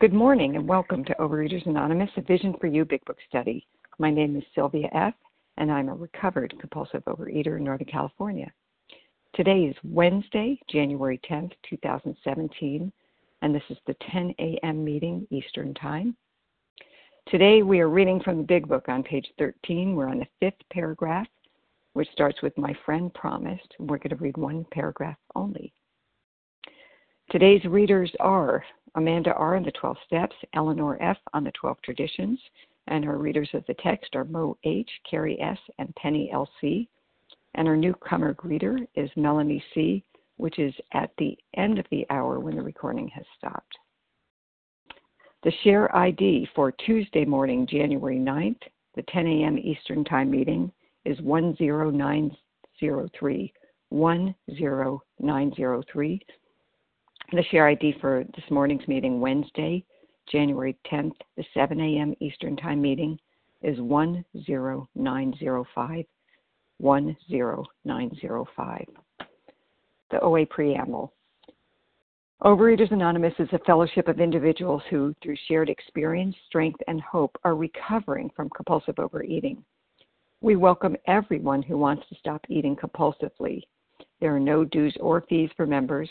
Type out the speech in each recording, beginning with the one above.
Good morning and welcome to Overeaters Anonymous, a Vision for You Big Book study. My name is Sylvia F., and I'm a recovered compulsive overeater in Northern California. Today is Wednesday, January 10th, 2017, and this is the 10 a.m. meeting Eastern Time. Today we are reading from the Big Book on page 13. We're on the fifth paragraph, which starts with My friend promised. We're going to read one paragraph only. Today's readers are Amanda R. on the 12 Steps, Eleanor F. on the 12 Traditions, and our readers of the text are Mo H., Carrie S., and Penny L.C. And our newcomer greeter is Melanie C., which is at the end of the hour when the recording has stopped. The share ID for Tuesday morning, January 9th, the 10 a.m. Eastern Time meeting is 10903. 10903. The share ID for this morning's meeting, Wednesday, January 10th, the 7 a.m. Eastern Time meeting, is 10905. 10905. The OA Preamble. Overeaters Anonymous is a fellowship of individuals who, through shared experience, strength, and hope, are recovering from compulsive overeating. We welcome everyone who wants to stop eating compulsively. There are no dues or fees for members.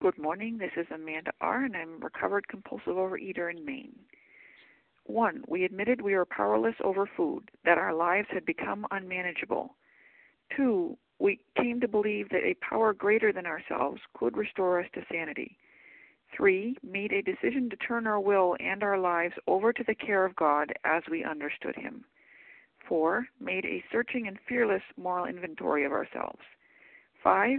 Good morning. This is Amanda R., and I'm a recovered compulsive overeater in Maine. One, we admitted we were powerless over food, that our lives had become unmanageable. Two, we came to believe that a power greater than ourselves could restore us to sanity. Three, made a decision to turn our will and our lives over to the care of God as we understood Him. Four, made a searching and fearless moral inventory of ourselves. Five,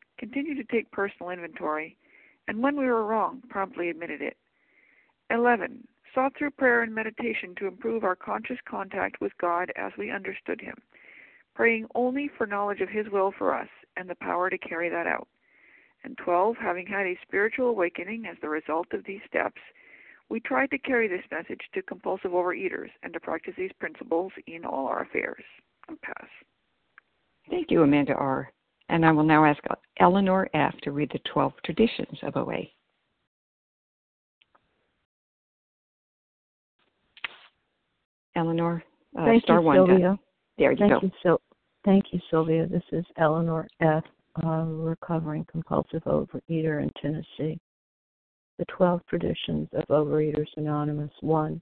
Continue to take personal inventory, and when we were wrong, promptly admitted it. 11. Sought through prayer and meditation to improve our conscious contact with God as we understood Him, praying only for knowledge of His will for us and the power to carry that out. And 12. Having had a spiritual awakening as the result of these steps, we tried to carry this message to compulsive overeaters and to practice these principles in all our affairs. And pass. Thank you, Amanda R. And I will now ask Eleanor F. to read the 12 traditions of OA. Eleanor, uh, Thank star you, one. Sylvia. There you Thank go. You, Sil- Thank you, Sylvia. This is Eleanor F., a recovering compulsive overeater in Tennessee. The 12 traditions of Overeaters Anonymous. 1.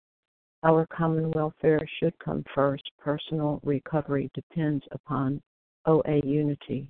Our common welfare should come first. Personal recovery depends upon OA unity.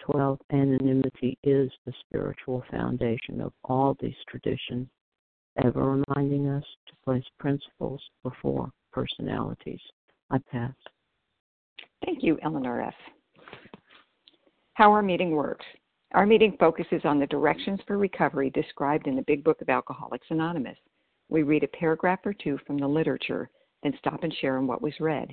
12. Anonymity is the spiritual foundation of all these traditions, ever reminding us to place principles before personalities. I pass. Thank you, Eleanor F. How our meeting works. Our meeting focuses on the directions for recovery described in the Big Book of Alcoholics Anonymous. We read a paragraph or two from the literature, then stop and share on what was read.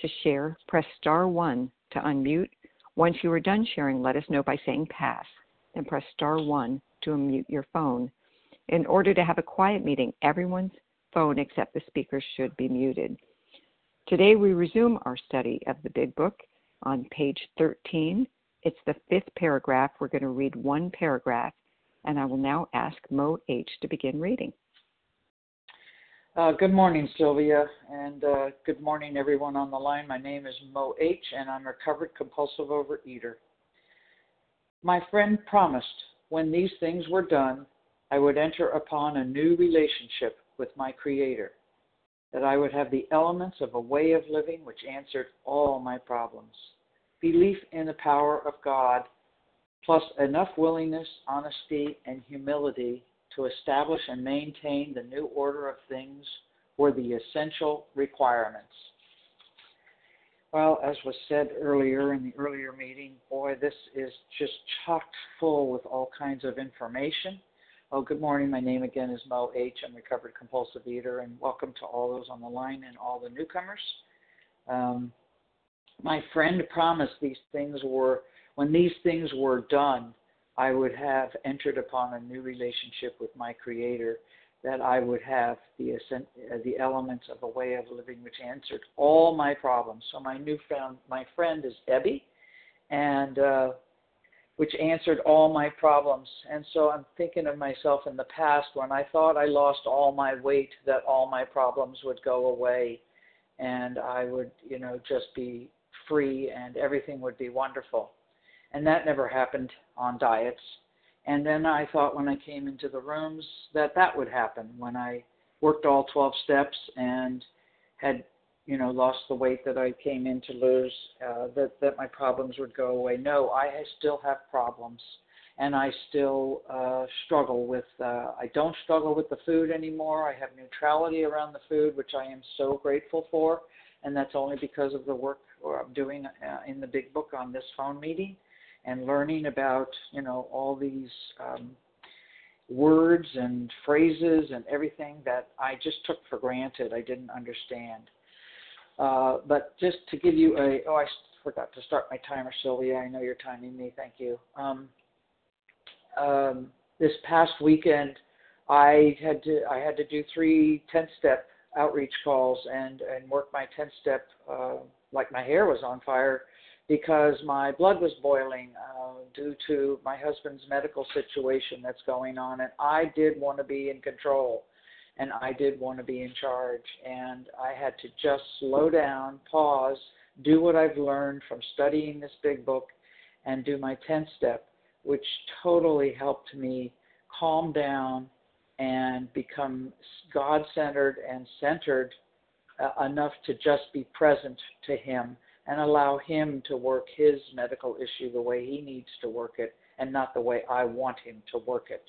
To share, press star 1 to unmute. Once you are done sharing, let us know by saying pass, and press star 1 to unmute your phone. In order to have a quiet meeting, everyone's phone except the speaker should be muted. Today we resume our study of the Big Book on page 13 it's the fifth paragraph. We're going to read one paragraph, and I will now ask Mo H. to begin reading. Uh, good morning, Sylvia, and uh, good morning, everyone on the line. My name is Mo H., and I'm a recovered compulsive overeater. My friend promised when these things were done, I would enter upon a new relationship with my Creator, that I would have the elements of a way of living which answered all my problems belief in the power of God, plus enough willingness, honesty, and humility to establish and maintain the new order of things were the essential requirements. Well, as was said earlier in the earlier meeting, boy, this is just chock full with all kinds of information. Oh, good morning. My name again is Mo H. I'm recovered compulsive eater, and welcome to all those on the line and all the newcomers. Um, my friend promised these things were when these things were done i would have entered upon a new relationship with my creator that i would have the uh, the elements of a way of living which answered all my problems so my new found my friend is Ebby and uh which answered all my problems and so i'm thinking of myself in the past when i thought i lost all my weight that all my problems would go away and i would you know just be free and everything would be wonderful. And that never happened on diets. And then I thought when I came into the rooms that that would happen when I worked all 12 steps and had you know lost the weight that I came in to lose uh, that that my problems would go away. No, I still have problems and I still uh, struggle with. Uh, I don't struggle with the food anymore. I have neutrality around the food, which I am so grateful for, and that's only because of the work I'm doing uh, in the big book on this phone meeting and learning about you know all these um, words and phrases and everything that I just took for granted. I didn't understand. Uh, but just to give you a oh I forgot to start my timer, Sylvia. I know you're timing me. Thank you. Um, um, this past weekend, I had to I had to do three 10 step outreach calls and and work my 10 step uh, like my hair was on fire because my blood was boiling uh, due to my husband's medical situation that's going on, and I did want to be in control. and I did want to be in charge. And I had to just slow down, pause, do what I've learned from studying this big book, and do my 10 step, which totally helped me calm down and become God centered and centered uh, enough to just be present to Him and allow Him to work His medical issue the way He needs to work it and not the way I want Him to work it.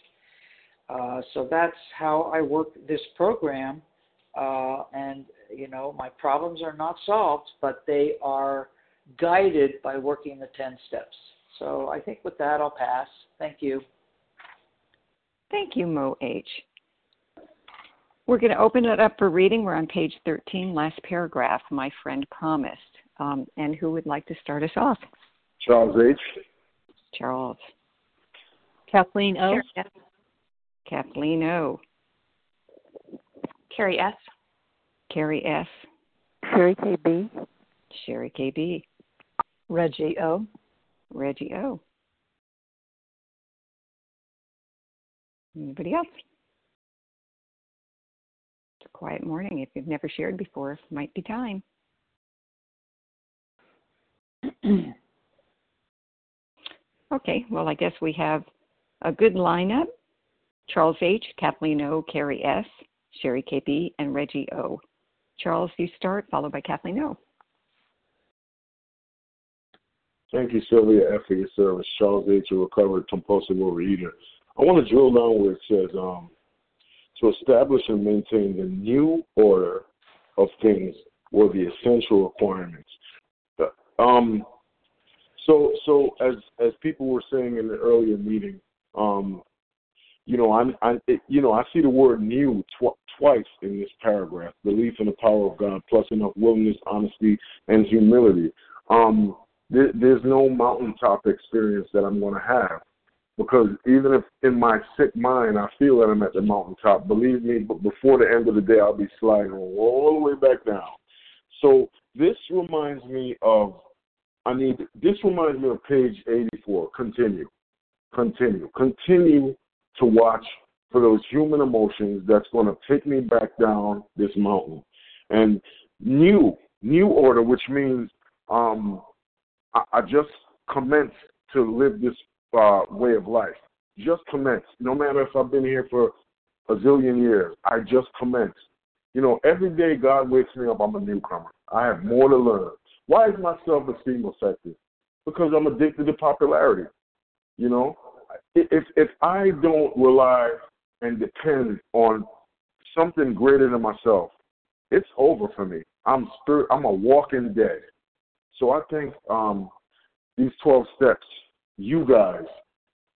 Uh, so that's how I work this program. Uh, and, you know, my problems are not solved, but they are guided by working the 10 steps. So I think with that, I'll pass. Thank you. Thank you, Mo H. We're going to open it up for reading. We're on page 13, last paragraph. My friend promised. Um, and who would like to start us off? Charles H. Charles. Kathleen O. Kathleen O. Carrie S. Carrie S. Sherry KB. Sherry KB. Reggie O. Reggie O. Anybody else? It's a quiet morning. If you've never shared before, it might be time. okay, well, I guess we have a good lineup Charles H., Kathleen O., Carrie S., Sherry KB, and Reggie O. Charles, you start, followed by Kathleen O. Thank you, Sylvia F. for your service. Charles H., a recovered compulsive overeater. I want to drill down where it says um, to establish and maintain the new order of things were the essential requirements. Um, so, so as as people were saying in the earlier meeting, um, you know, I'm, I, it, you know, I see the word "new" tw- twice in this paragraph. Belief in the power of God, plus enough willingness, honesty, and humility. Um, there, there's no mountaintop experience that I'm going to have because even if in my sick mind I feel that I'm at the mountaintop, believe me, but before the end of the day I'll be sliding all the way back down. So this reminds me of I need this reminds me of page 84. Continue, continue, continue to watch for those human emotions that's going to take me back down this mountain. And new, new order, which means um, I, I just commenced to live this uh, way of life. Just commence. No matter if I've been here for a zillion years, I just commence. You know, every day God wakes me up, I'm a newcomer. I have more to learn. Why is my self esteem affected? Because I'm addicted to popularity. You know, if if I don't rely and depend on something greater than myself, it's over for me. I'm spirit. I'm a walking dead. So I think um, these twelve steps, you guys,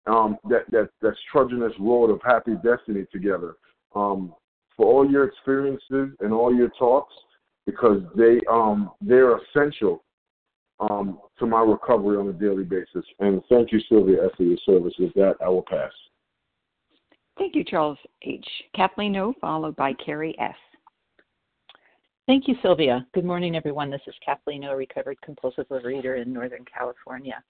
um, that that that's trudging this road of happy destiny together, um, for all your experiences and all your talks, because they um, they're essential um, to my recovery on a daily basis. And thank you, Sylvia, for your service. With that, I will pass. Thank you, Charles H. Kathleen O, followed by Carrie S. Thank you, Sylvia. Good morning, everyone. This is Kathleen O, recovered compulsive overeater in Northern California.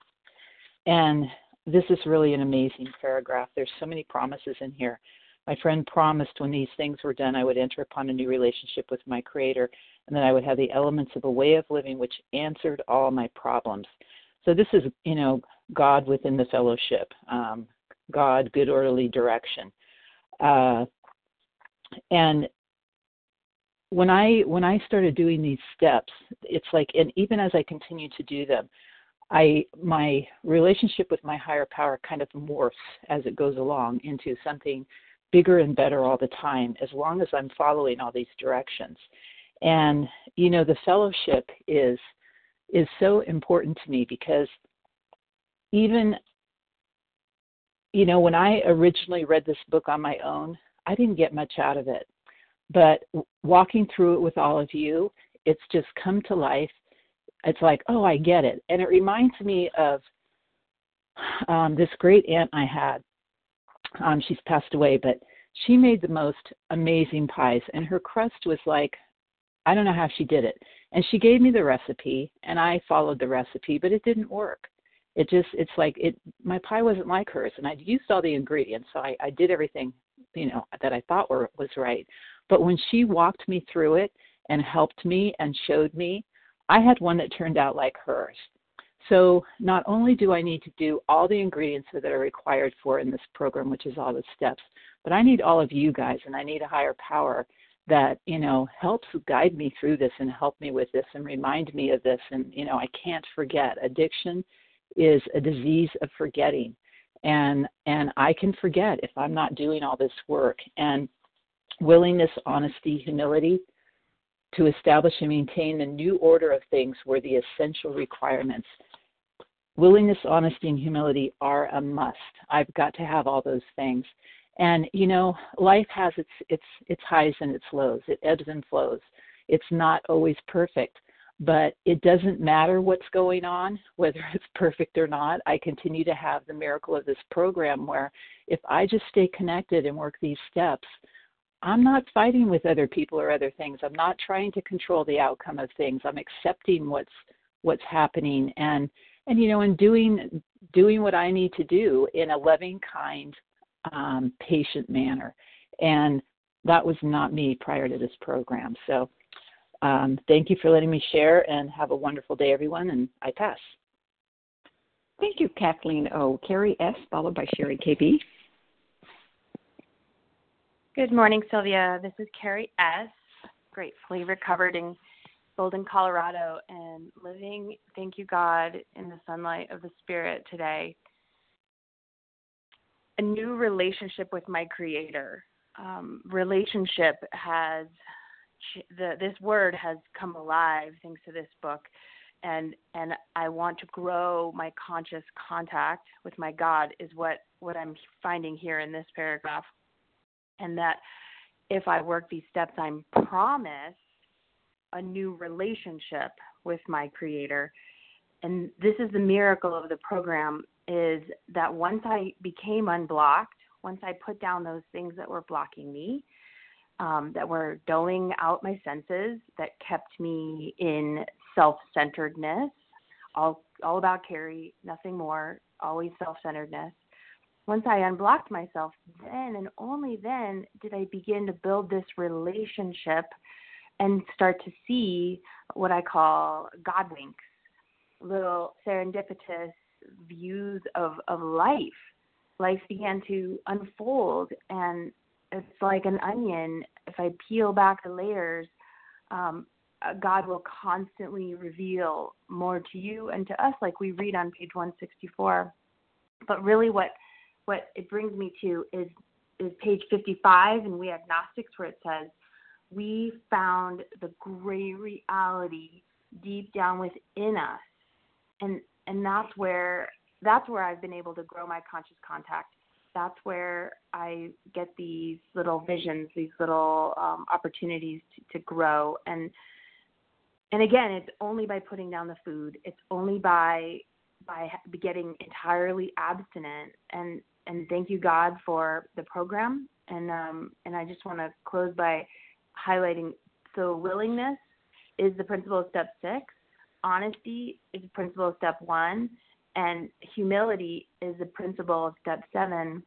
And this is really an amazing paragraph. There's so many promises in here. My friend promised when these things were done, I would enter upon a new relationship with my Creator, and that I would have the elements of a way of living which answered all my problems. So this is, you know, God within the fellowship, um, God, good orderly direction. Uh, and when I when I started doing these steps, it's like, and even as I continue to do them, I my relationship with my higher power kind of morphs as it goes along into something bigger and better all the time as long as I'm following all these directions. And you know, the fellowship is is so important to me because even you know, when I originally read this book on my own, I didn't get much out of it. But walking through it with all of you, it's just come to life. It's like, oh, I get it. And it reminds me of um, this great aunt I had um, she's passed away, but she made the most amazing pies, and her crust was like, I don't know how she did it. And she gave me the recipe, and I followed the recipe, but it didn't work. It just, it's like it. My pie wasn't like hers, and I'd used all the ingredients, so I, I did everything you know that I thought were was right. But when she walked me through it and helped me and showed me, I had one that turned out like hers. So not only do I need to do all the ingredients that are required for in this program, which is all the steps, but I need all of you guys and I need a higher power that, you know, helps guide me through this and help me with this and remind me of this. And, you know, I can't forget. Addiction is a disease of forgetting. And and I can forget if I'm not doing all this work. And willingness, honesty, humility to establish and maintain the new order of things were the essential requirements willingness, honesty, and humility are a must. I've got to have all those things. And you know, life has its its its highs and its lows. It ebbs and flows. It's not always perfect, but it doesn't matter what's going on, whether it's perfect or not. I continue to have the miracle of this program where if I just stay connected and work these steps, I'm not fighting with other people or other things. I'm not trying to control the outcome of things. I'm accepting what's what's happening and and you know in doing doing what i need to do in a loving kind um, patient manner. And that was not me prior to this program. So um, thank you for letting me share and have a wonderful day everyone and i pass. Thank you kathleen o. Carrie s. followed by sherry kb good morning sylvia. This is carrie s. gratefully recovered and Golden, Colorado, and living, thank you, God, in the sunlight of the Spirit today. A new relationship with my Creator. Um, relationship has, the, this word has come alive thanks to this book. And and I want to grow my conscious contact with my God is what what I'm finding here in this paragraph, and that if I work these steps, I'm promised a new relationship with my creator. And this is the miracle of the program is that once i became unblocked once i put down those things that were blocking me um, that were dulling out my senses that kept me in self-centeredness all all about carrie nothing more always self-centeredness. Once i unblocked myself then and only then did i begin to build this relationship and start to see what I call God winks, little serendipitous views of, of life. Life began to unfold, and it's like an onion. If I peel back the layers, um, God will constantly reveal more to you and to us, like we read on page 164. But really, what what it brings me to is is page 55 in We Agnostics, where it says, we found the great reality deep down within us. And and that's where that's where I've been able to grow my conscious contact. That's where I get these little visions these little um, opportunities to, to grow. And and again it's only by putting down the food. It's only by by getting entirely abstinent. And and thank you God for the program. And um and I just want to close by highlighting so willingness is the principle of step six, honesty is the principle of step one, and humility is the principle of step seven.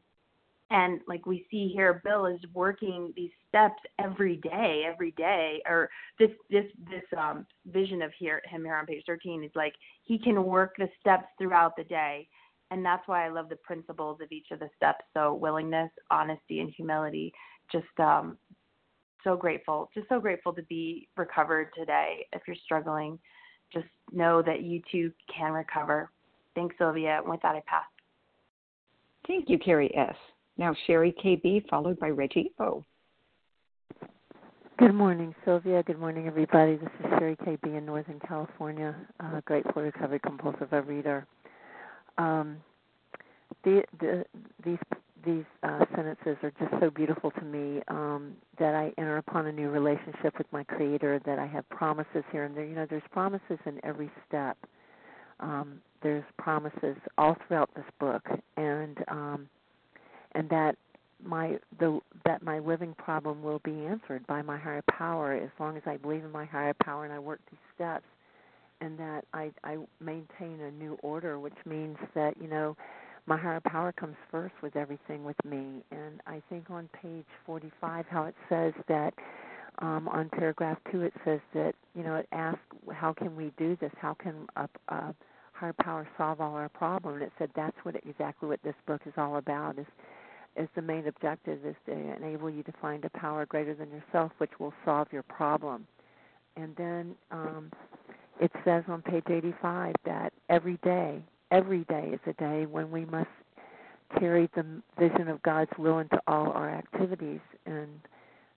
And like we see here, Bill is working these steps every day, every day. Or this this this um, vision of here him here on page 13 is like he can work the steps throughout the day, and that's why I love the principles of each of the steps. So willingness, honesty, and humility. Just um, so grateful, just so grateful to be recovered today. If you're struggling, just know that you too can recover. Thanks, Sylvia. And with that, I pass. Thank you, Carrie S. Now, Sherry KB, followed by Reggie O. Good morning, Sylvia. Good morning, everybody. This is Sherry KB in Northern California, uh, grateful recovered compulsive overeater. Um, the, the, these these uh, sentences are just so beautiful to me um, that I enter upon a new relationship with my Creator. That I have promises here and there. You know, there's promises in every step. Um, there's promises all throughout this book, and um, and that my the that my living problem will be answered by my higher power as long as I believe in my higher power and I work these steps, and that I I maintain a new order, which means that you know my higher power comes first with everything with me. And I think on page 45, how it says that um, on paragraph two, it says that you know it asks, how can we do this? How can a, a higher power solve all our problems? And it said that's what exactly what this book is all about. Is is the main objective is to enable you to find a power greater than yourself, which will solve your problem. And then um, it says on page 85 that every day, every day is a day when we must carry the vision of God's will into all our activities, and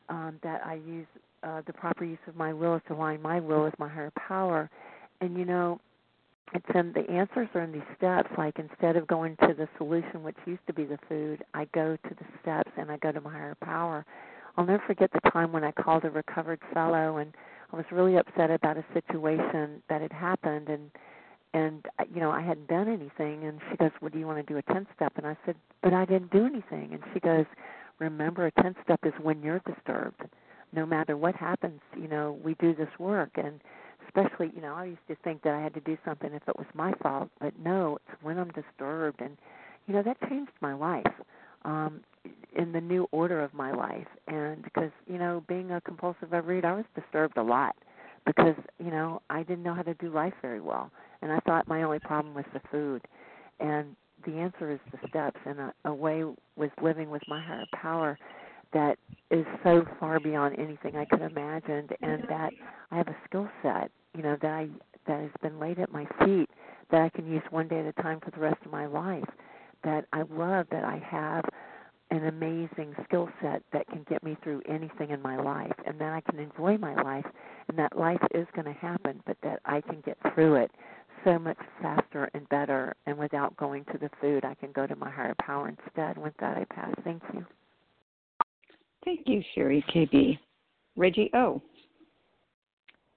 um, that I use uh, the proper use of my will is to align my will with my higher power. And you know, it's in the answers are in these steps. Like instead of going to the solution, which used to be the food, I go to the steps and I go to my higher power. I'll never forget the time when I called a recovered fellow and I was really upset about a situation that had happened and and you know I hadn't done anything and she goes, "Well, do you want to do a 10 step?" And I said, "But I didn't do anything." And she goes, "Remember, a 10 step is when you're disturbed. No matter what happens, you know, we do this work and especially, you know, I used to think that I had to do something if it was my fault, but no, it's when I'm disturbed and you know, that changed my life. Um in the new order of my life and because you know being a compulsive overeater i was disturbed a lot because you know i didn't know how to do life very well and i thought my only problem was the food. And the answer is the steps and a, a way with living with my higher power that is so far beyond anything i could imagine and that i have a skill set you know that i that has been laid at my feet that i can use one day at a time for the rest of my life that i love that i have an amazing skill set that can get me through anything in my life and then I can enjoy my life and that life is going to happen but that I can get through it so much faster and better and without going to the food I can go to my higher power instead. With that I pass. Thank you. Thank you, Sherry KB. Reggie O.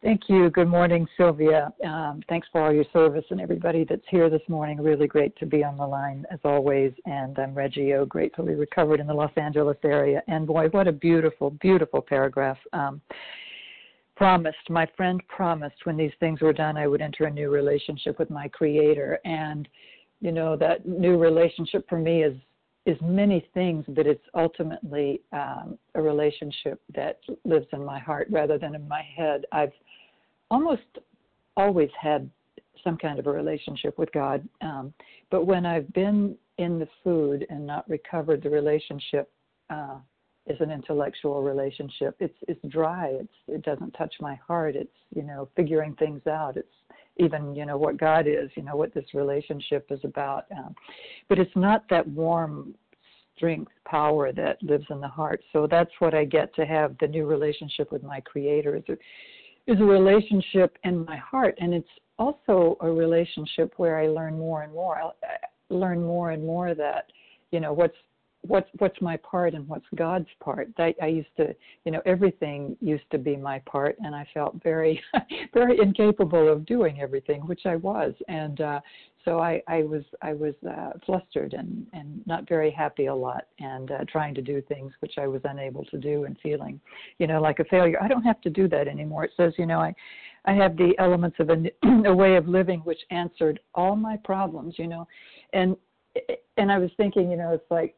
Thank you. Good morning, Sylvia. Um, thanks for all your service and everybody that's here this morning. Really great to be on the line as always. And I'm Reggie O, gratefully recovered in the Los Angeles area. And boy, what a beautiful, beautiful paragraph. Um, promised, my friend promised when these things were done, I would enter a new relationship with my Creator. And, you know, that new relationship for me is is many things, but it's ultimately um, a relationship that lives in my heart rather than in my head. I've almost always had some kind of a relationship with God. Um, but when I've been in the food and not recovered, the relationship uh, is an intellectual relationship. It's it's dry. It's it doesn't touch my heart. It's you know figuring things out. It's even you know what God is. You know what this relationship is about. Um, but it's not that warm strength, power that lives in the heart. So that's what I get to have the new relationship with my Creator. Is is a relationship in my heart, and it's also a relationship where I learn more and more. I learn more and more that you know what's what's what's my part and what's God's part. I, I used to, you know, everything used to be my part, and I felt very, very incapable of doing everything, which I was, and uh, so I, I was I was uh, flustered and and not very happy a lot, and uh, trying to do things which I was unable to do, and feeling, you know, like a failure. I don't have to do that anymore. It says, you know, I. I have the elements of a, a way of living which answered all my problems, you know, and and I was thinking, you know, it's like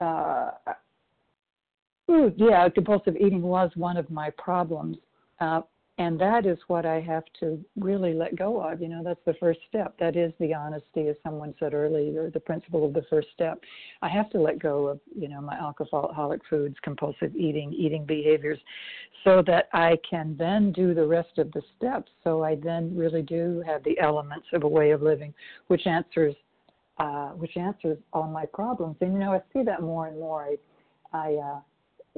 uh, food, yeah, compulsive eating was one of my problems. Uh, and that is what I have to really let go of. You know, that's the first step. That is the honesty, as someone said earlier, the principle of the first step. I have to let go of, you know, my alcohol, alcoholic foods, compulsive eating, eating behaviors, so that I can then do the rest of the steps. So I then really do have the elements of a way of living, which answers uh, which answers all my problems. And you know, I see that more and more. I, I uh,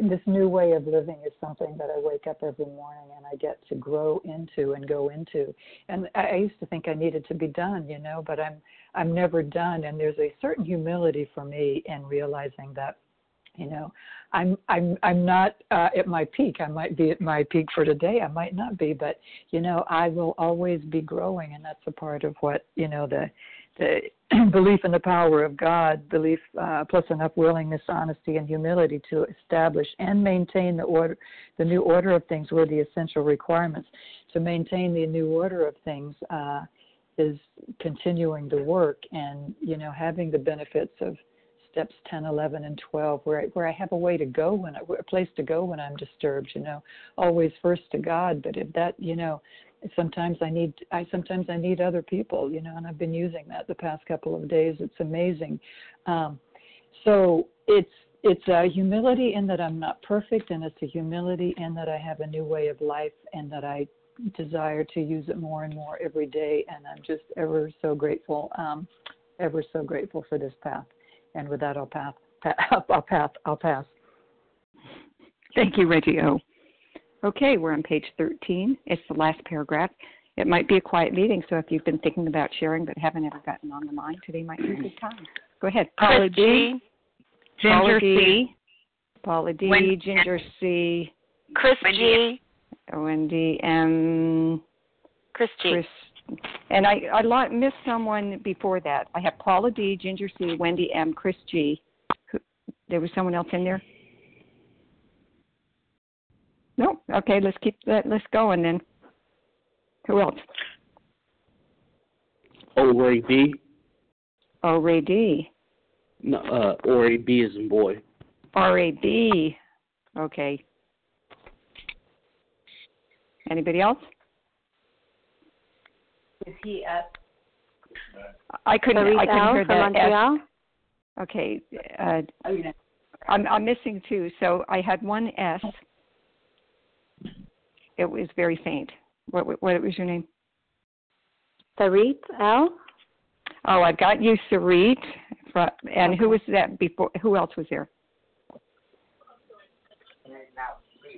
this new way of living is something that I wake up every morning and I get to grow into and go into. And I, used to think I needed to be done, you know, but I'm I'm never done. And there's a certain humility for me in realizing that you know i'm i'm i'm not uh, at my peak i might be at my peak for today i might not be but you know i will always be growing and that's a part of what you know the the belief in the power of God, belief uh, plus enough willingness, honesty, and humility to establish and maintain the order, the new order of things were the essential requirements. To maintain the new order of things, uh, is continuing the work and you know having the benefits of steps 10 11 and 12 where I, where I have a way to go when I, a place to go when I'm disturbed you know always first to God but if that you know sometimes I need I sometimes I need other people you know and I've been using that the past couple of days it's amazing um, so it's it's a humility in that I'm not perfect and it's a humility in that I have a new way of life and that I desire to use it more and more every day. And I'm just ever so grateful, um, ever so grateful for this path. And with that, I'll pass. I'll pass. I'll pass. Thank you, Reggie O. Okay, we're on page 13. It's the last paragraph. It might be a quiet meeting, so if you've been thinking about sharing but haven't ever gotten on the line, today might be a good time. Go ahead. Paula D. Ginger C. Paula D. Ginger C. Chris G. Wendy M. Chris G. Chris. And I I missed someone before that. I have Paula D, Ginger C, Wendy M, Chris G. Who, there was someone else in there. No. Okay, let's keep that list going then. Who else? O Ray B. O Ray D. No, uh, or A B is in boy. R A B. Okay. Anybody else? Is he at? I couldn't. I couldn't hear that. Montreal? S. Okay. Uh, I'm I'm missing two. So I had one S. It was very faint. What what, what was your name? Sarit L. Oh, I've got you, Sarit. And who was that before? Who else was there?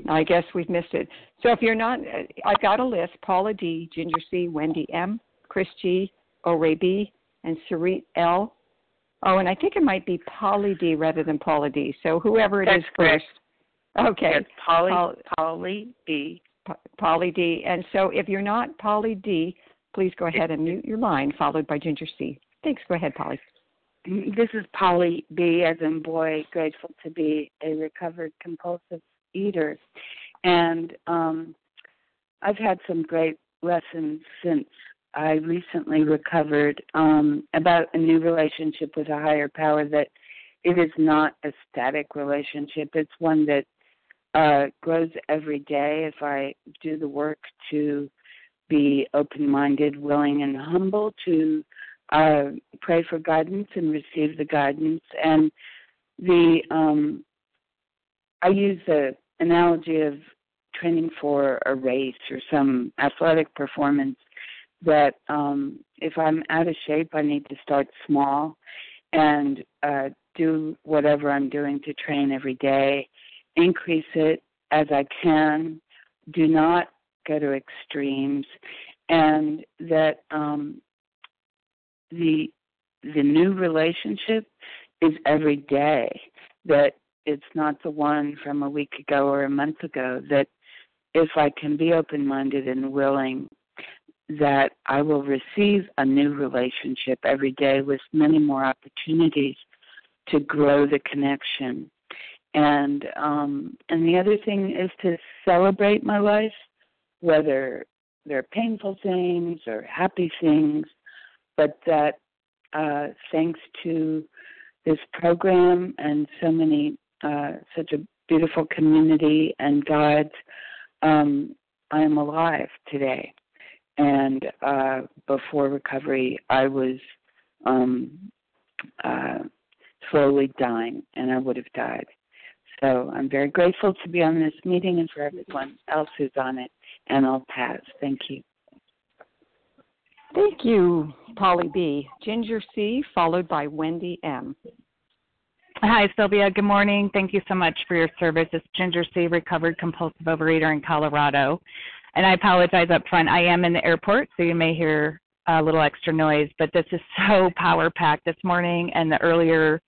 I guess we've missed it. So if you're not, uh, I've got a list: Paula D, Ginger C, Wendy M, Chris G, O'Ray B, and Sarit L. Oh, and I think it might be Polly D rather than Paula D. So whoever it That's is correct. first. Okay. Yes, Polly, Polly D. Polly D. And so if you're not Polly D, please go ahead and mute your line, followed by Ginger C. Thanks. Go ahead, Polly. This is Polly B, as in boy, grateful to be a recovered compulsive eater. And um, I've had some great lessons since I recently recovered um, about a new relationship with a higher power that it is not a static relationship. It's one that uh, grows every day if I do the work to be open minded, willing, and humble to uh, pray for guidance and receive the guidance. And the um, I use the analogy of training for a race or some athletic performance. That um, if I'm out of shape, I need to start small and uh, do whatever I'm doing to train every day. Increase it as I can. Do not go to extremes, and that um, the the new relationship is every day. That it's not the one from a week ago or a month ago. That if I can be open minded and willing, that I will receive a new relationship every day with many more opportunities to grow the connection. And um, and the other thing is to celebrate my life, whether they're painful things or happy things, but that uh, thanks to this program and so many uh, such a beautiful community and guides, um, I am alive today. And uh, before recovery, I was um, uh, slowly dying, and I would have died. So I'm very grateful to be on this meeting and for everyone else who's on it. And I'll pass. Thank you. Thank you, Polly B. Ginger C, followed by Wendy M. Hi, Sylvia. Good morning. Thank you so much for your service. It's Ginger C, recovered compulsive overeater in Colorado. And I apologize up front. I am in the airport, so you may hear a little extra noise, but this is so power packed this morning, and the earlier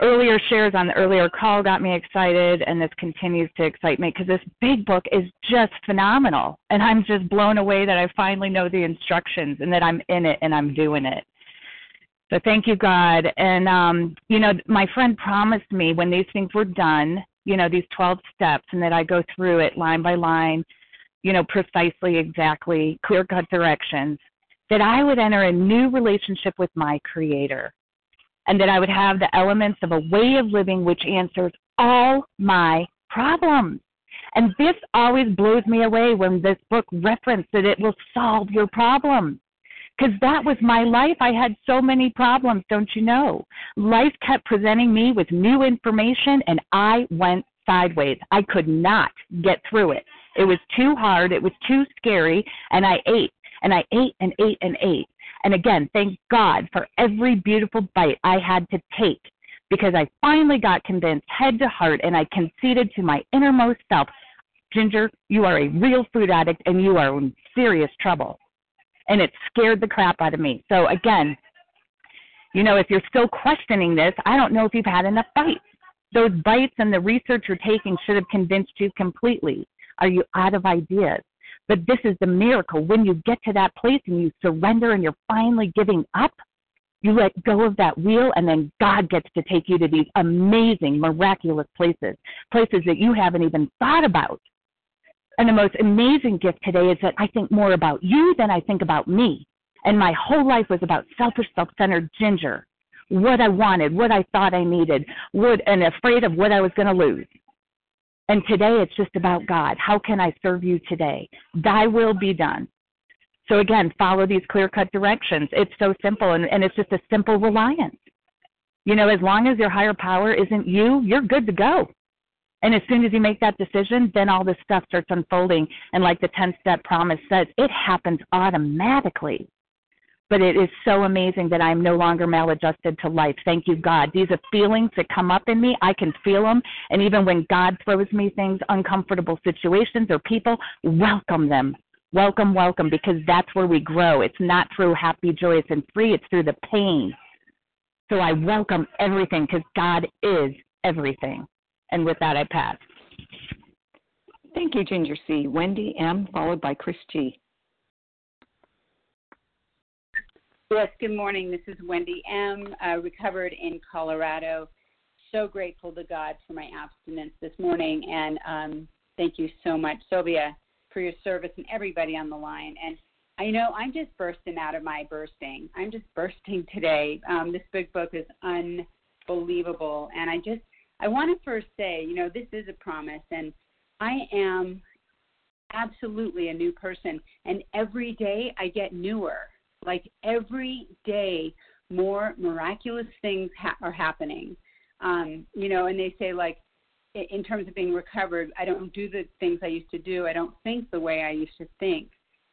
earlier shares on the earlier call got me excited and this continues to excite me because this big book is just phenomenal. And i'm just blown away that i finally know the instructions and that i'm in it and i'm doing it. So thank you god. And um you know my friend promised me when these things were done you know these 12 steps and that i go through it line by line you know precisely exactly clear cut directions that I would enter a new relationship with my Creator and that I would have the elements of a way of living which answers all my problems. And this always blows me away when this book referenced that it will solve your problems. Because that was my life. I had so many problems, don't you know? Life kept presenting me with new information, and I went sideways. I could not get through it. It was too hard, it was too scary, and I ate and I ate and ate and ate. And again, thank God for every beautiful bite I had to take because I finally got convinced head to heart and I conceded to my innermost self Ginger, you are a real food addict and you are in serious trouble. And it scared the crap out of me. So, again, you know, if you're still questioning this, I don't know if you've had enough bites. Those bites and the research you're taking should have convinced you completely. Are you out of ideas? But this is the miracle. When you get to that place and you surrender and you're finally giving up, you let go of that wheel, and then God gets to take you to these amazing, miraculous places, places that you haven't even thought about. And the most amazing gift today is that I think more about you than I think about me. And my whole life was about selfish, self centered ginger what I wanted, what I thought I needed, what, and afraid of what I was going to lose. And today it's just about God. How can I serve you today? Thy will be done. So again, follow these clear cut directions. It's so simple and, and it's just a simple reliance. You know, as long as your higher power isn't you, you're good to go. And as soon as you make that decision, then all this stuff starts unfolding. And like the 10 step promise says, it happens automatically. But it is so amazing that I'm no longer maladjusted to life. Thank you, God. These are feelings that come up in me. I can feel them. And even when God throws me things, uncomfortable situations or people, welcome them. Welcome, welcome, because that's where we grow. It's not through happy, joyous, and free, it's through the pain. So I welcome everything because God is everything. And with that, I pass. Thank you, Ginger C. Wendy M., followed by Chris G. Yes, good morning. This is Wendy M., uh, recovered in Colorado. So grateful to God for my abstinence this morning. And um, thank you so much, Sylvia, for your service and everybody on the line. And I know I'm just bursting out of my bursting. I'm just bursting today. Um, this big book is unbelievable. And I just, I want to first say, you know, this is a promise. And I am absolutely a new person. And every day I get newer like every day, more miraculous things ha- are happening. Um, you know, and they say like, in terms of being recovered, I don't do the things I used to do. I don't think the way I used to think.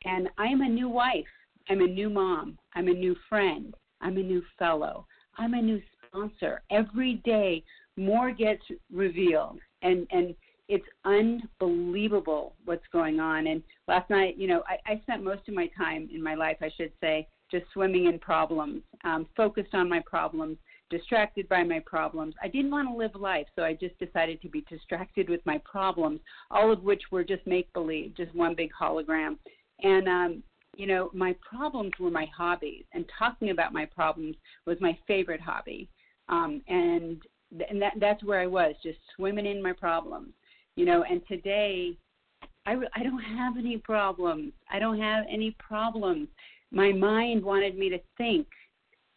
And I'm a new wife. I'm a new mom. I'm a new friend. I'm a new fellow. I'm a new sponsor. Every day, more gets revealed. And and it's unbelievable what's going on. And last night, you know, I, I spent most of my time in my life, I should say, just swimming in problems, um, focused on my problems, distracted by my problems. I didn't want to live life, so I just decided to be distracted with my problems, all of which were just make believe, just one big hologram. And um, you know, my problems were my hobbies, and talking about my problems was my favorite hobby. Um, and and that that's where I was, just swimming in my problems you know and today i i don't have any problems. I don't have any problems. My mind wanted me to think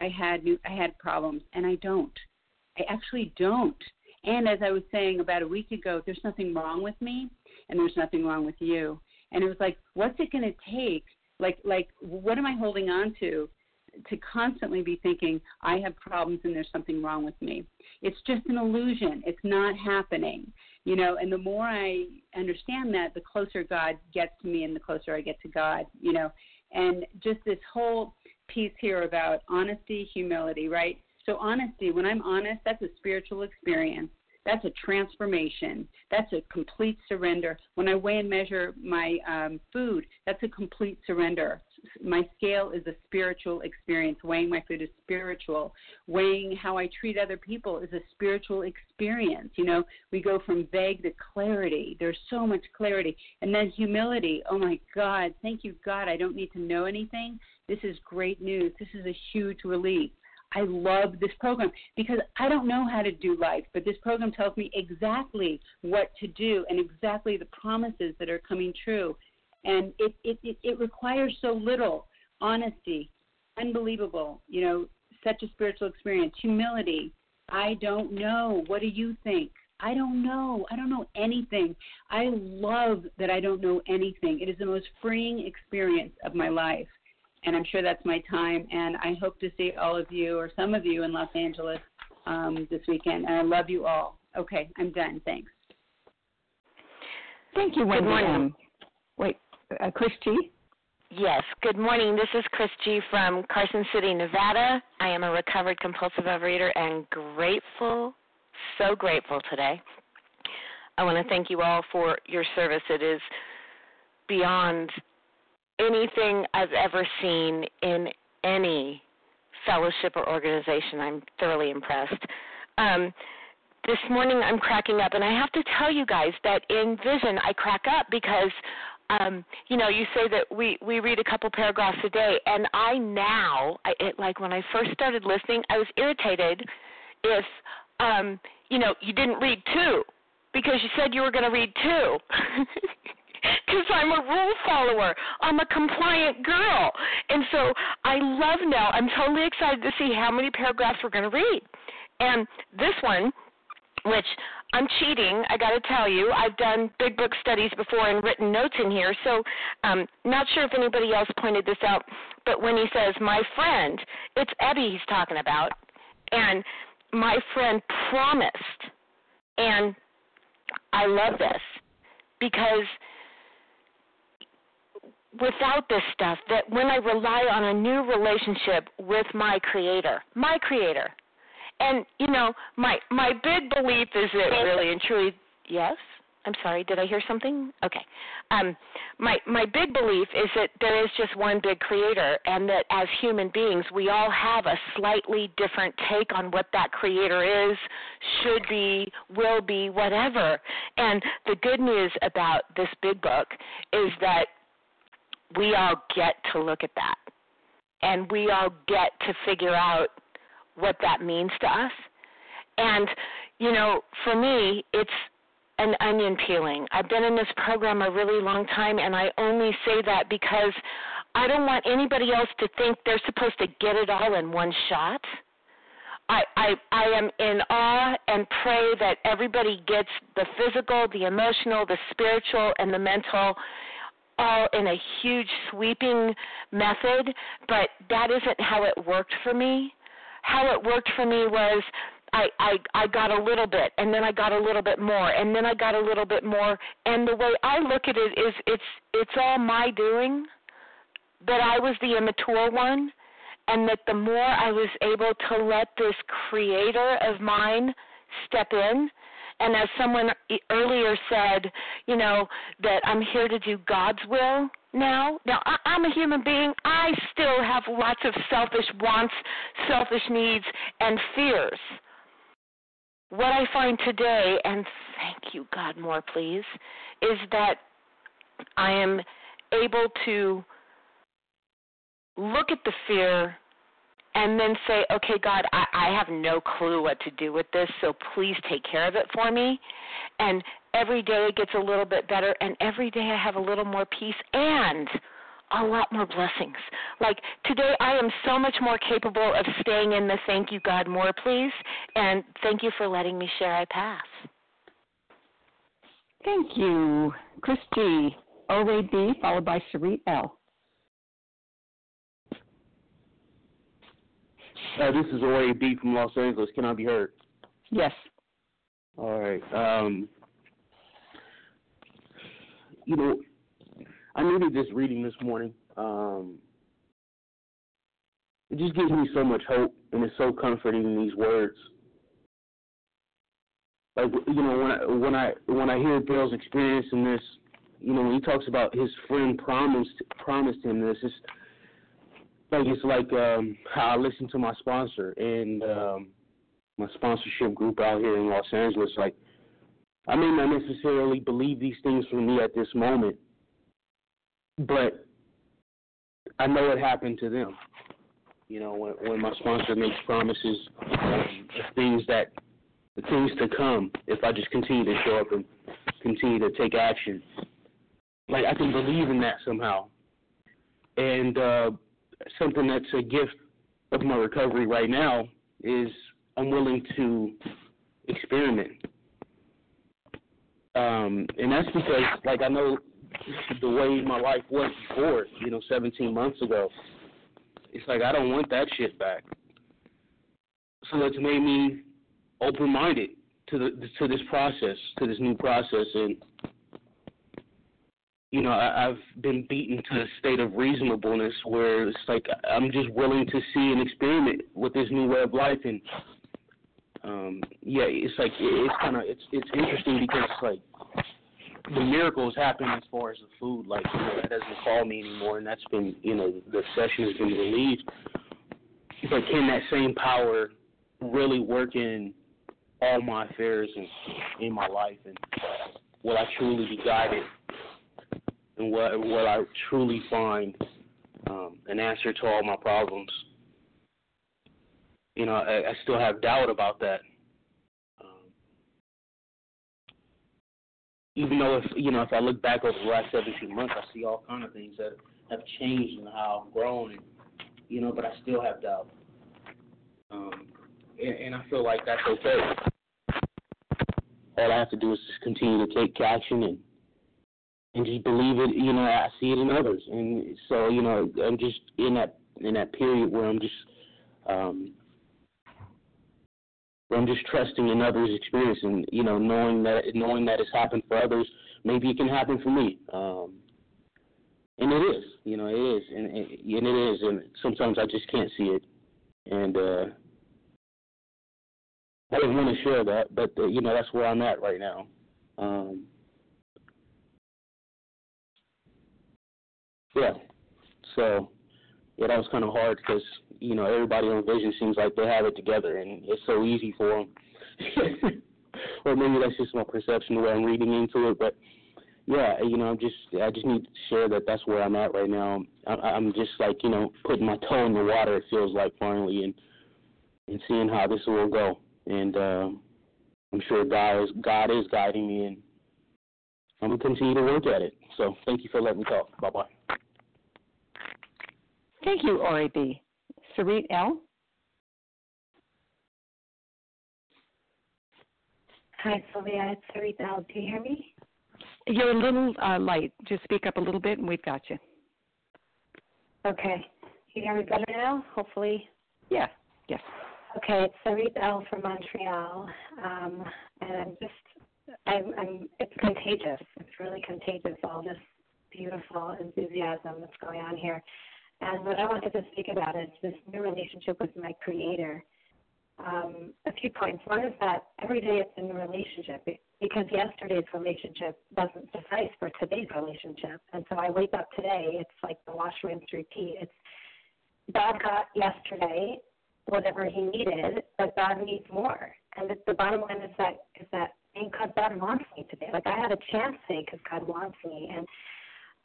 i had new i had problems and i don't. I actually don't. And as i was saying about a week ago there's nothing wrong with me and there's nothing wrong with you. And it was like what's it going to take? Like like what am i holding on to to constantly be thinking i have problems and there's something wrong with me. It's just an illusion. It's not happening you know and the more i understand that the closer god gets to me and the closer i get to god you know. And just this whole piece here about honesty humility right? So honesty when i'm honest that's a spiritual experience. That's a transformation. That's a complete surrender. When i weigh and measure my um, food that's a complete surrender my scale is a spiritual experience. Weighing my food is spiritual. Weighing how I treat other people is a spiritual experience. You know, we go from vague to clarity. There's so much clarity. And then humility. Oh my God, thank you, God. I don't need to know anything. This is great news. This is a huge relief. I love this program because I don't know how to do life, but this program tells me exactly what to do and exactly the promises that are coming true and it, it, it, it requires so little. honesty, unbelievable. You know, such a spiritual experience. Humility. I don't know. What do you think? I don't know. I don't know anything. I love that I don't know anything. It is the most freeing experience of my life. And I'm sure that's my time. And I hope to see all of you or some of you in Los Angeles um, this weekend. And I love you all. Okay, I'm done. Thanks. Thank you, Wendy. Um, wait, uh, Chris G. Yes. Good morning. This is Chris G from Carson City, Nevada. I am a recovered compulsive overeater and grateful, so grateful today. I want to thank you all for your service. It is beyond anything I've ever seen in any fellowship or organization. I'm thoroughly impressed. Um, this morning I'm cracking up, and I have to tell you guys that in Vision I crack up because um, you know, you say that we we read a couple paragraphs a day, and I now, I, it, like when I first started listening, I was irritated if, um, you know, you didn't read two because you said you were going to read two. Because I'm a rule follower. I'm a compliant girl. And so I love now. I'm totally excited to see how many paragraphs we're going to read. And this one, which I'm cheating. I got to tell you, I've done big book studies before and written notes in here. So, um, not sure if anybody else pointed this out, but when he says my friend, it's Ebby he's talking about, and my friend promised, and I love this because without this stuff, that when I rely on a new relationship with my creator, my creator, and you know, my my big belief is that really and truly, yes. I'm sorry, did I hear something? Okay. Um, my my big belief is that there is just one big creator, and that as human beings, we all have a slightly different take on what that creator is, should be, will be, whatever. And the good news about this big book is that we all get to look at that, and we all get to figure out what that means to us. And, you know, for me, it's an onion peeling. I've been in this program a really long time, and I only say that because I don't want anybody else to think they're supposed to get it all in one shot. I, I I am in awe and pray that everybody gets the physical, the emotional, the spiritual, and the mental all in a huge sweeping method, but that isn't how it worked for me how it worked for me was I, I I got a little bit and then I got a little bit more and then I got a little bit more. And the way I look at it is it's it's all my doing that I was the immature one and that the more I was able to let this creator of mine step in and as someone earlier said, you know, that I'm here to do God's will now. Now, I, I'm a human being. I still have lots of selfish wants, selfish needs, and fears. What I find today, and thank you, God, more please, is that I am able to look at the fear and then say, okay, God, I, I have no clue what to do with this, so please take care of it for me. And every day it gets a little bit better, and every day I have a little more peace and a lot more blessings. Like today, I am so much more capable of staying in the thank you, God, more, please. And thank you for letting me share. I pass. Thank you. Christy, Ori B, followed by Sarit L. Uh, this is Ori B from Los Angeles. Can I be heard? Yes. All right. Um, you know, I needed this reading this morning. Um, it just gives me so much hope, and it's so comforting in these words. Like you know, when I when I when I hear Bill's experience in this, you know, when he talks about his friend promised promised him this, it's like it's like um, how I listen to my sponsor and um, my sponsorship group out here in Los Angeles. Like I may not necessarily believe these things for me at this moment, but I know it happened to them. You know, when when my sponsor makes promises um, of things that the things to come if I just continue to show up and continue to take action. Like I can believe in that somehow. And uh something that's a gift of my recovery right now is I'm willing to experiment. Um, and that's because, like, I know the way my life was before, you know, 17 months ago. It's like I don't want that shit back. So it's made me open-minded to the to this process, to this new process, and you know, I, I've been beaten to a state of reasonableness where it's like I'm just willing to see and experiment with this new way of life, and um, yeah, it's like it's kind of it's it's interesting because it's like the miracles happen as far as the food, like you know, that doesn't call me anymore, and that's been you know the session has been relieved. But can that same power really work in all my affairs and in my life, and will I truly be guided and what I truly find um, an answer to all my problems. You know, I, I still have doubt about that. Um, even though if you know if I look back over the last 17 months, I see all kind of things that have changed and how I've grown, and you know, but I still have doubt. Um, and, and I feel like that's okay. All I have to do is just continue to take action and and just believe it. You know, I see it in others, and so you know, I'm just in that in that period where I'm just um, where I'm just trusting in others' experience, and you know, knowing that knowing that it's happened for others, maybe it can happen for me. Um, and it is, you know, it is, and, and it is, and sometimes I just can't see it, and uh, I didn't want to share that, but uh, you know, that's where I'm at right now. Um, Yeah. So, yeah, that was kind of hard because you know everybody on Vision seems like they have it together, and it's so easy for them. or maybe that's just my perception the way I'm reading into it, but yeah, you know, I'm just I just need to share that that's where I'm at right now. I, I'm just like you know putting my toe in the water. It feels like finally, and and seeing how this will go. And uh, I'm sure God is God is guiding me, and I'm gonna continue to work at it. So thank you for letting me talk. Bye bye. Thank you, Ori B. Sarit L. Hi, Sylvia. It's Sarit L. Do you hear me? You're a little uh, light. Just speak up a little bit, and we've got you. Okay. You hear me better now? Hopefully. Yeah. Yes. Okay. It's Sarit L. from Montreal, um, and I'm just, I'm, I'm. It's contagious. It's really contagious. All this beautiful enthusiasm that's going on here. And what I wanted to speak about is this new relationship with my creator. Um, a few points. One is that every day it's a new relationship because yesterday's relationship doesn't suffice for today's relationship. And so I wake up today, it's like the wash, rinse, repeat. It's God got yesterday whatever he needed, but God needs more. And the, the bottom line is that is that and God, God wants me today. Like I had a chance today because God wants me, and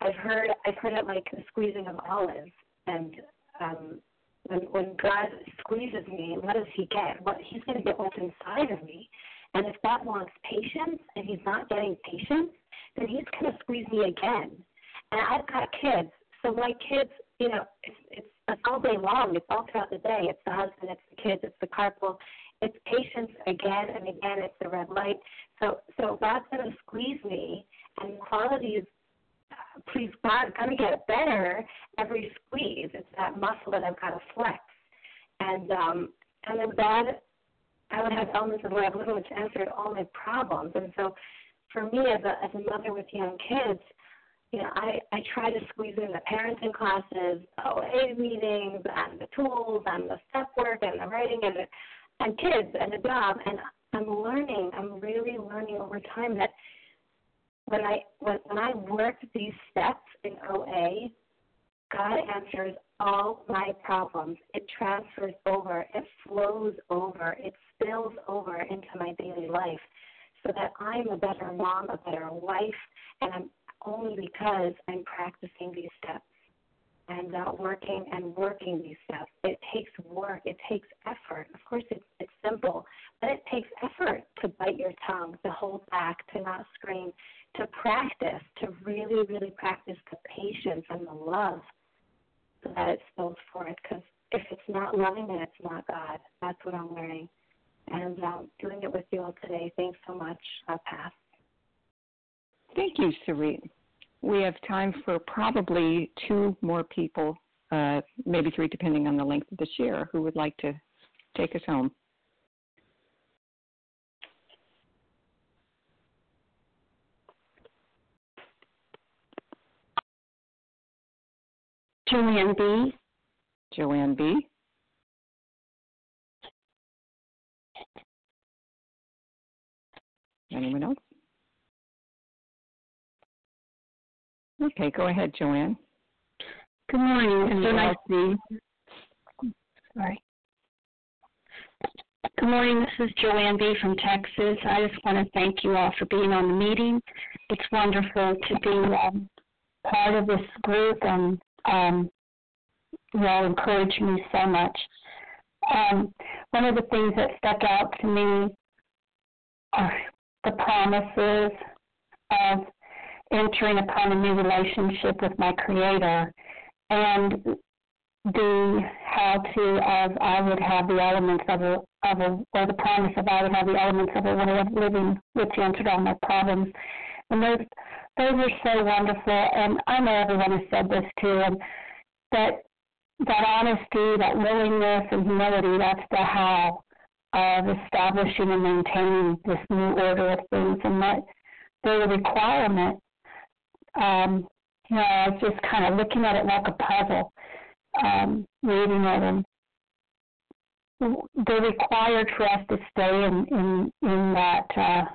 I've heard I've heard it like the squeezing of olives, and um, when when God squeezes me, what does He get? What He's going to get what's inside of me, and if God wants patience and He's not getting patience, then He's going to squeeze me again. And I've got kids, so my kids, you know, it's it's, it's all day long. It's all throughout the day. It's the husband, it's the kids, it's the carpool. It's patience again and again. It's the red light. So so God's going to squeeze me, and quality is please God, to get better every squeeze. It's that muscle that I've got to flex. And um, and then God, I would have elements of where I've literally answered all my problems. And so, for me as a as a mother with young kids, you know, I I try to squeeze in the parenting classes, OA meetings, and the tools, and the step work, and the writing, and the and kids, and the job. And I'm learning. I'm really learning over time that when I when, when I work these steps in OA, God answers all my problems. It transfers over, it flows over, it spills over into my daily life so that I'm a better mom, a better wife, and I'm only because I'm practicing these steps and uh, working and working these steps. It takes work, it takes effort. Of course, it's, it's simple, but it takes effort to bite your tongue, to hold back, to not scream, to practice, to really, really practice the patience and the love. so that it spills forth. Because if it's not loving, then it's not God. That's what I'm learning. And um, doing it with you all today. Thanks so much. I'll pass. Thank you, Serene. We have time for probably two more people, uh, maybe three, depending on the length of the share, who would like to take us home. Joanne B. Joanne B. Anyone else? Okay, go ahead, Joanne. Good morning. So nice to be. Sorry. Good morning. This is Joanne B. from Texas. I just want to thank you all for being on the meeting. It's wonderful to be um, part of this group, and um, you all encourage me so much. Um, one of the things that stuck out to me are the promises of entering upon a new relationship with my Creator, and the how to of I would have the elements of a of a or the promise of I would have the elements of a way of living which answered all my problems. And those those are so wonderful and I know everyone has said this too and that that honesty, that willingness and humility, that's the how of establishing and maintaining this new order of things and that the requirement um, you know, I was just kind of looking at it like a puzzle, um, reading it, and they're required for us to stay in in, in that uh,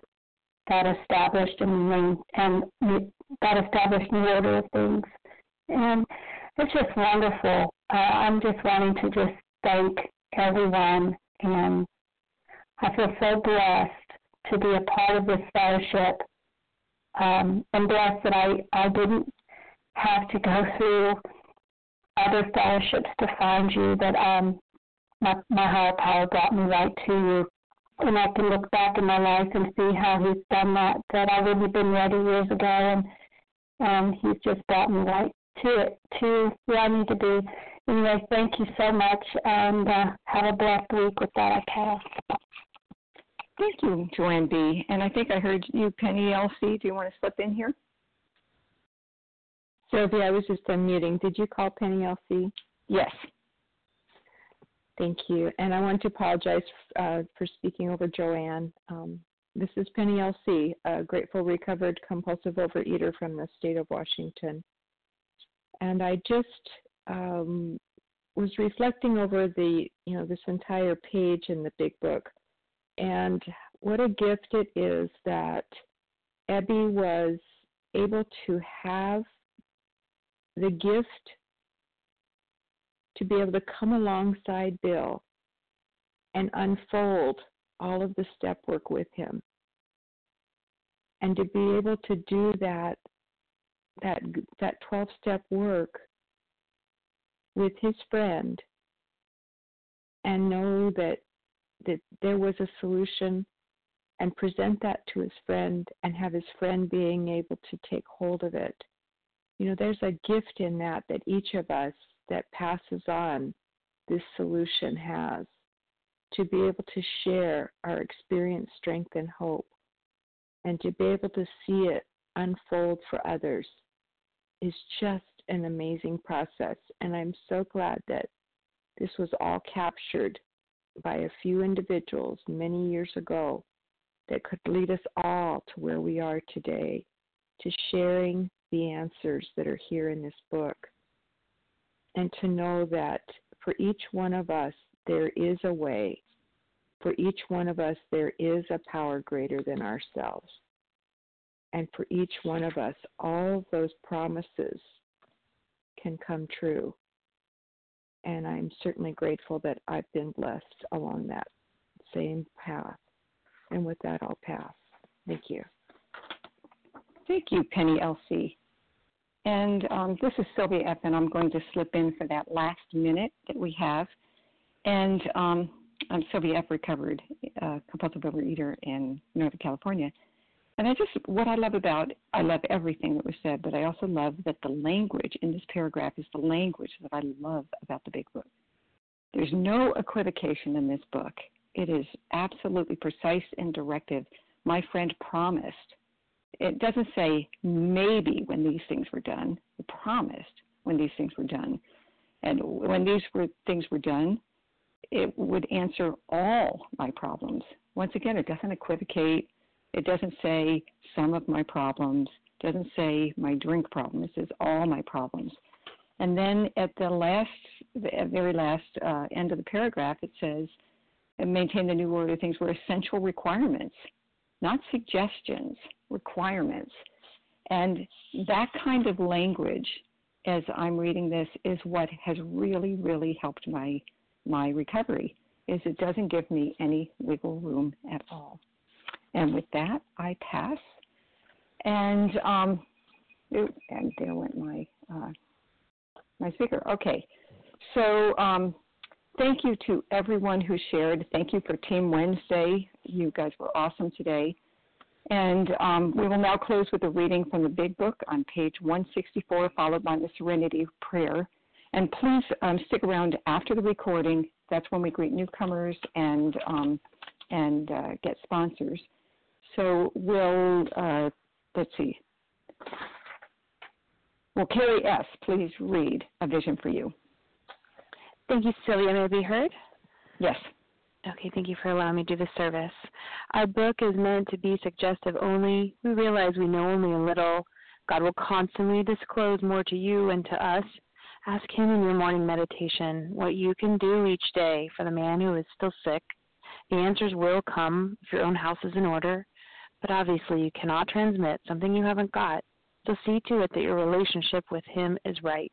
that established and and that established new order of things, and it's just wonderful. Uh, I'm just wanting to just thank everyone, and I feel so blessed to be a part of this fellowship um, I'm blessed that I, I didn't have to go through other fellowships to find you, that um, my, my higher power brought me right to you. And I can look back in my life and see how he's done that, that I wouldn't have been ready years ago. And, and he's just brought me right to it, to where I need to be. Anyway, thank you so much, and uh, have a blessed week. With that, I pass. Thank you, Joanne B. And I think I heard you, Penny LC. Do you want to slip in here? Sylvia, I was just unmuting. Did you call Penny LC? Yes. Thank you. And I want to apologize uh, for speaking over Joanne. Um, this is Penny LC, a grateful recovered compulsive overeater from the state of Washington. And I just um, was reflecting over the, you know, this entire page in the big book and what a gift it is that Ebby was able to have the gift to be able to come alongside Bill and unfold all of the step work with him. And to be able to do that that that 12 step work with his friend and know that that there was a solution and present that to his friend and have his friend being able to take hold of it. You know, there's a gift in that that each of us that passes on this solution has to be able to share our experience, strength, and hope, and to be able to see it unfold for others is just an amazing process. And I'm so glad that this was all captured by a few individuals many years ago that could lead us all to where we are today, to sharing the answers that are here in this book. And to know that for each one of us, there is a way. For each one of us, there is a power greater than ourselves. And for each one of us, all of those promises can come true and I'm certainly grateful that I've been blessed along that same path. And with that, I'll pass. Thank you. Thank you, Penny LC. And um, this is Sylvia and I'm going to slip in for that last minute that we have. And um, I'm Sylvia F., recovered uh, compulsive overeater in Northern California. And I just, what I love about, I love everything that was said, but I also love that the language in this paragraph is the language that I love about the big book. There's no equivocation in this book. It is absolutely precise and directive. My friend promised. It doesn't say maybe when these things were done. It promised when these things were done. And when these were, things were done, it would answer all my problems. Once again, it doesn't equivocate. It doesn't say some of my problems. It doesn't say my drink problem. It says all my problems. And then at the last, the very last uh, end of the paragraph, it says, maintain the new order of things were essential requirements, not suggestions, requirements. And that kind of language, as I'm reading this, is what has really, really helped my my recovery. Is it doesn't give me any wiggle room at all. And with that, I pass. And um, and there went my uh, my speaker. Okay, so um, thank you to everyone who shared. Thank you for Team Wednesday. You guys were awesome today. And um, we will now close with a reading from the Big Book on page 164, followed by the Serenity Prayer. And please um, stick around after the recording. That's when we greet newcomers and um, and uh, get sponsors. So we'll uh, let's see. Well, Carrie S., please read A Vision for You. Thank you, Sylvia. May I be heard? Yes. Okay, thank you for allowing me to do the service. Our book is meant to be suggestive only. We realize we know only a little. God will constantly disclose more to you and to us. Ask Him in your morning meditation what you can do each day for the man who is still sick. The answers will come if your own house is in order, but obviously you cannot transmit something you haven't got. So see to it that your relationship with Him is right,